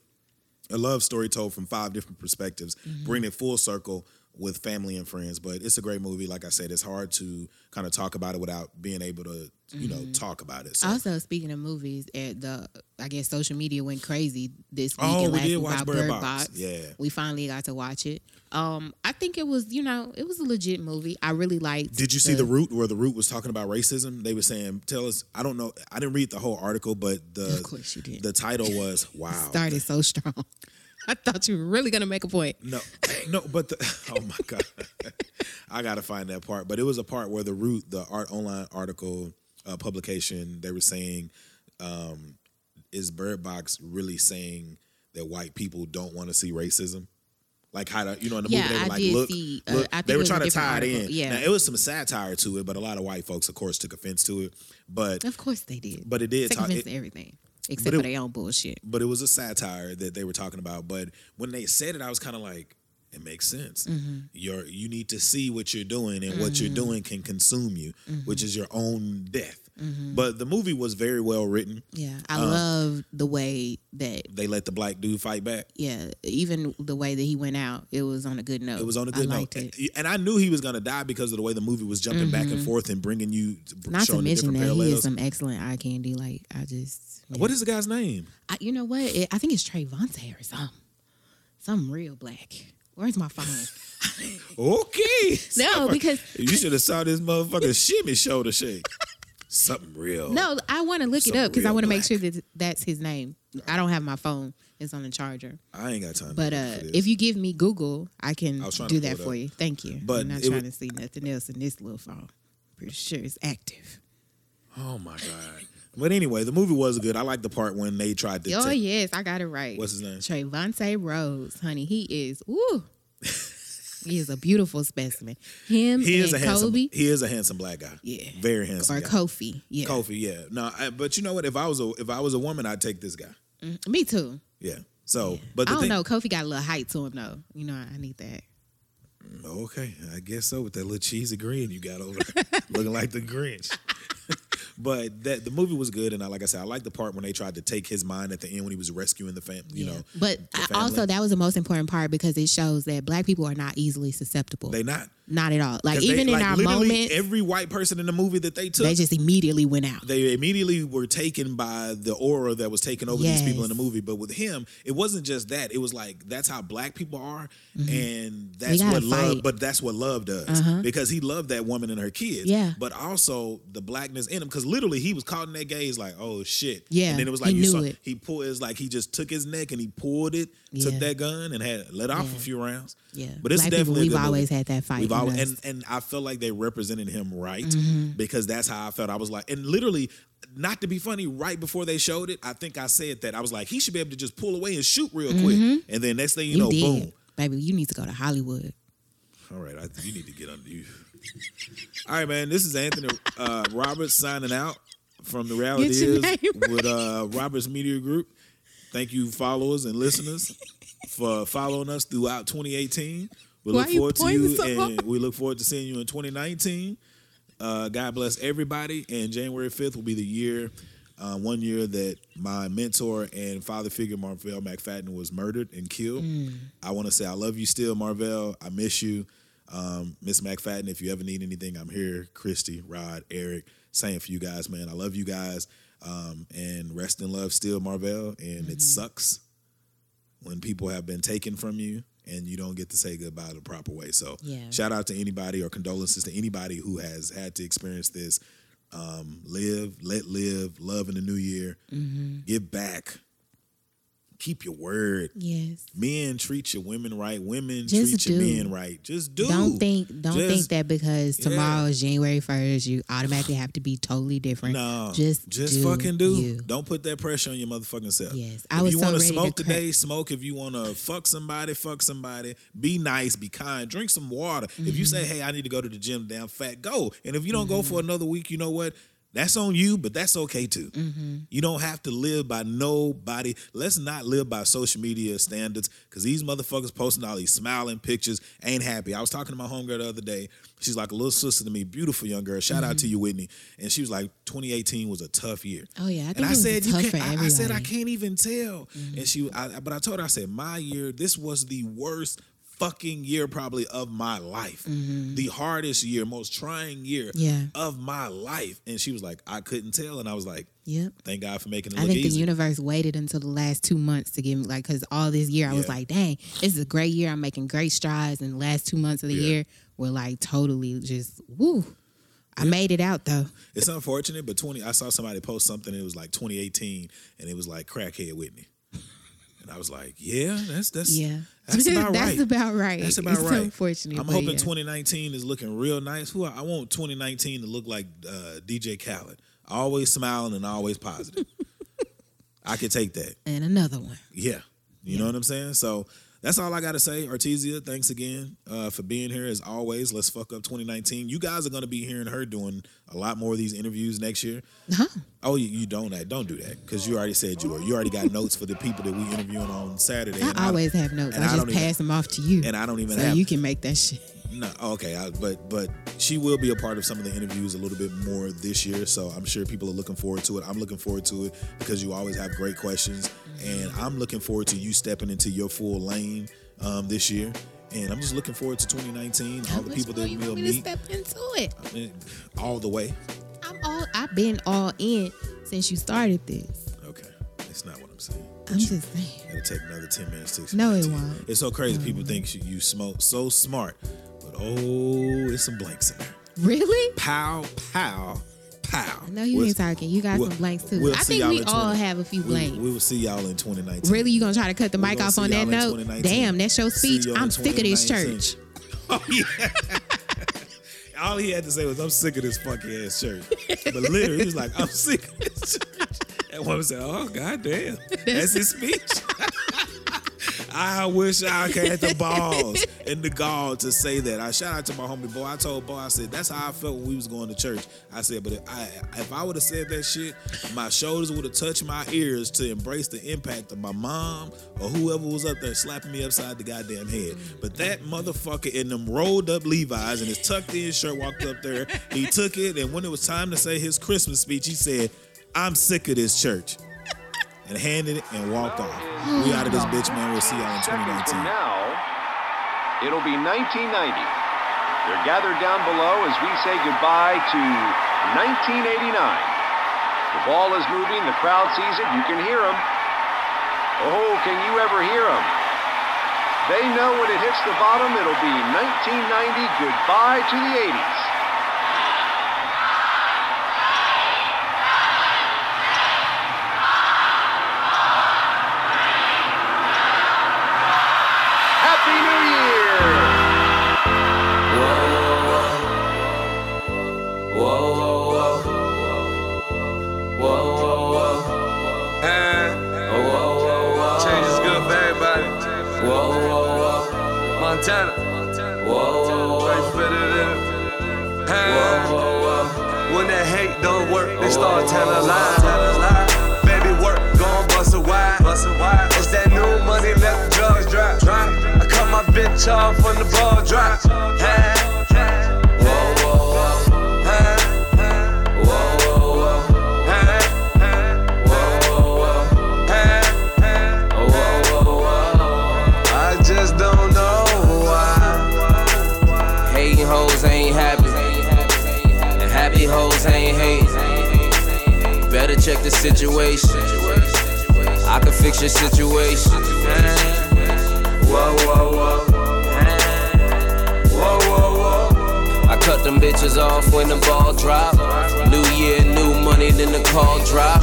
a love story told from five different perspectives, Mm-hmm. bring it full circle with family and friends. But it's a great movie. Like I said, it's hard to kind of talk about it without being able to you know Mm-hmm. talk about it. So Also, speaking of movies, at the I guess social media went crazy this week. Oh, and we last did week watch about Bird Box. Yeah. we finally got to watch it. Um, I think it was you know it was a legit movie. I really liked. did you see the root where the root was talking about racism? They were saying, "Tell us." I don't know. I didn't read the whole article, but the Of course you did. the title was "Wow." started so strong. I thought you were really gonna make a point. No, no, but the, oh my god, I gotta find that part. But it was a part where the root, the art online article uh, publication, they were saying, um, "Is Bird Box really saying that white people don't want to see racism?" Like how to, you know, in the Yeah, movie they were I like, "Look, see, uh, look." They were trying to tie it in. yeah. now, it was some satire to it, but a lot of white folks, of course, took offense to it. But Of course they did. But it did Take talk- offense it- to everything except it- for their own bullshit. but it was a satire that they were talking about. But when they said it, I was kind of like, it makes sense. Mm-hmm. You're you need to see what you're doing, and what you're doing can consume you, Mm-hmm. which is your own death. But the movie was very well written. Yeah, I Uh, love the way that They let the black dude fight back. yeah, even the way that he went out, it was on a good note. It was on a good note, liked it. and, and I knew he was gonna die because of the way the movie was jumping back and forth and bringing you Not to mention that he parallels. is some excellent eye candy. Like I just, What is the guy's name? I, you know what? It, I think it's Trevante or something. Something real black. Where's my phone? Okay. No, because- you should have saw this motherfucker shimmy shoulder shake. Something real. no, I want to look it up because I want to make sure that that's his name. I don't have my phone; it's on the charger. I ain't got time. But uh, if you give me Google, I can I was do that for you. Thank you. But I'm not trying wa- to see nothing else in this little phone. Pretty sure it's active. oh my god. But anyway, the movie was good. I like the part when they tried to. Oh take- yes, I got it right. What's his name? Trevante Rhodes, honey. He is woo. he is a beautiful specimen. Him He is a and handsome. Kobe He is a handsome black guy. Yeah. Very handsome. or guy. Kofi. Yeah, Kofi, yeah. No, I, but you know what? If I was a if I was a woman, I'd take this guy. Mm, me too. Yeah. So, but the I don't thing, know. Kofi got a little height to him though. You know, I need that. Okay, I guess so. With that little cheesy grin you got over there, looking like the Grinch. but that the movie was good, and I, like I said, I like the part when they tried to take his mind at the end when he was rescuing the family. You know, but I- also that was the most important part because it shows that black people are not easily susceptible. they not not at all. Like 'Cause they- even in like, our moment, Every white person in the movie that they took, they just immediately went out. they immediately were taken by the aura that was taking over these people in the movie. But with him, it wasn't just that. It was like that's how black people are, mm-hmm. and We that's what love. But that's what love does uh-huh. because he loved that woman and her kids. Yeah. But also the blackness in him, because literally he was caught in that gaze, like oh shit. Yeah, And then it was like he you knew saw it. he pulled. It's like he just took his neck and he pulled it, took that gun and had let off Yeah. a few rounds. Yeah. But it's Black definitely a we've good movie. always had that fight We've always, and and I felt like they represented him right Mm-hmm. because that's how I felt. I was like, and literally, not to be funny, right before they showed it, I think I said that I was like, he should be able to just pull away and shoot real quick, and then next thing you, Mm-hmm. You know, did, boom. baby. You need to go to Hollywood. All right, I, you need to get under you. All right, man. This is Anthony uh, Roberts signing out from the reality is name with uh, Roberts Media Group. Thank you, followers and listeners, for following us throughout 2018. We Why look forward to you, so and hard? we look forward to seeing you in 2019. Uh, God bless everybody. And January 5th will be the year, uh, one year that my mentor and father figure Marvell McFadden was murdered and killed. Mm. I want to say I love you still, Marvell. I miss you. Um, Miss McFadden, if you ever need anything, I'm here. Christy, Rod, Eric, saying for you guys, man. I love you guys. Um, and rest in love still, Marvell. And Mm-hmm. it sucks when people have been taken from you and you don't get to say goodbye the proper way. So Yeah. shout out to anybody or condolences to anybody who has had to experience this. Um, live, let live, love in the new year. Mm-hmm. Give back. Keep your word. Yes. Men treat your women right. Women Just treat your men right. Just do. Don't think don't think that because Yeah. tomorrow is January first, you automatically have to be totally different. No, just just do fucking do. you. Don't put that pressure on your motherfucking self. Yes, if I was you so ready to smoke today, smoke. If you want to fuck somebody, fuck somebody. Be nice, be kind, drink some water. If you Mm-hmm. say, "Hey, I need to go to the gym," damn fat, go. And if you don't go for another week, you know what? That's on you, but that's okay too. Mm-hmm. You don't have to live by nobody. Let's not live by social media standards because these motherfuckers posting all these smiling pictures ain't happy. I was talking to my homegirl the other day. She's like a little sister to me, beautiful young girl. Shout out to you, Whitney. And she was like, 2018 was a tough year. Oh yeah, I think And it I was said, you can't, for I. I said, I can't even tell. And she, I, but I told her, I said, my year, this was the worst fucking year probably of my life. Mm-hmm. The hardest year, most trying year Yeah. of my life. And she was like, I couldn't tell. And I was like, Yep. thank God for making it I think easy. the universe waited until the last two months to give me like because all this year I was like, dang, this is a great year. I'm making great strides, and the last two months of the Yeah. year were like totally just woo. I made it out though. It's unfortunate, but 20, I saw somebody post something, it was like 2018, and it was like crackhead Whitney. And I was like, yeah, that's, that's, Yeah, that's about That's right. about right. That's about it's right. Unfortunate, I'm hoping yeah. 2019 is looking real nice. Who I, I want 2019 to look like uh, DJ Khaled, always smiling and always positive. I could take that. and another one. Yeah, you know what I'm saying. So that's all I got to say. Artesia, thanks again uh, for being here as always. Let's fuck up 2019. You guys are going to be hearing her doing a lot more of these interviews next year. Huh? Oh, you, you don't that. Don't do that because you already said you were. You already got notes for the people that we interviewing on Saturday. I always have notes. I just don't even- pass them off to you. and I don't even so have you can make that shit. No, okay, I, but but she will be a part of some of the interviews a little bit more this year. So I'm sure people are looking forward to it. I'm looking forward to it because you always have great questions, and I'm looking forward to you stepping into your full lane um, this year. And I'm just looking forward to 2019. How all the people that you we'll me to meet, step into it. I mean, all the way. I'm all. I've been all in since you started this. Okay, it's not what I'm saying. I'm just saying. It'll take another 10 minutes to No, it explain won't. It's so crazy. People think you, you smoke so smart, but oh, it's some blanks in there. Really? Pow, pow, pow. No, you We'll- ain't talking. You got we'll- some blanks too. we'll I think we all 20 have a few blanks. We, will see y'all in 2019. Really, you gonna try to cut the mic off on that note? Damn, that's your speech. I'm sick of this church. Oh, yeah. All he had to say was, I'm sick of this funky ass church. But literally, he was like, I'm sick of this church. And one said, Oh, god goddamn. That's his speech. I wish I had the balls and the gall to say that. I shout out to my homie boy. I told boy, I said that's how I felt when we was going to church. I said, but if I if I would have said that shit, my shoulders would have touched my ears to embrace the impact of my mom or whoever was up there slapping me upside the goddamn head. But that motherfucker in them rolled up Levi's and his tucked in shirt walked up there. He took it, and when it was time to say his Christmas speech, he said, "I'm sick of this church." And handed it and walked off. We out of this bitch, man. We'll see y'all in 2019. from now, it'll be 1990. They're gathered down below as we say goodbye to 1989. The ball is moving, the crowd sees it, you can hear them. Oh, can you ever hear them? They know when it hits the bottom, it'll be 1990 goodbye to the 80s. Montana. Life better than. When that hate don't work, they start telling lies. Baby work, gon' bust a wide. It's that new money, let the drugs drop. I cut my bitch off when the ball drop. Hey. Ain't hating. Better check the situation. I can fix your situation. Whoa, whoa, whoa. Whoa, whoa, whoa. I cut them bitches off when the ball drop. New year, new money, then the call drop.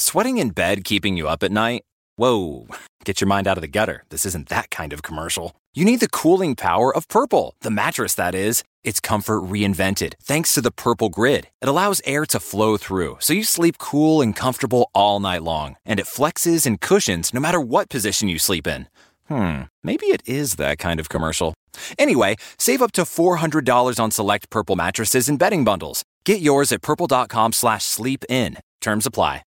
Sweating in bed keeping you up at night? Whoa, get your mind out of the gutter. This isn't that kind of commercial. You need the cooling power of Purple, the mattress that is. It's comfort reinvented thanks to the Purple Grid. It allows air to flow through, so you sleep cool and comfortable all night long. And it flexes and cushions no matter what position you sleep in. Hmm, maybe it is that kind of commercial. Anyway, save up to $400 on select Purple mattresses and bedding bundles. Get yours at purple.com slash sleep in. Terms apply.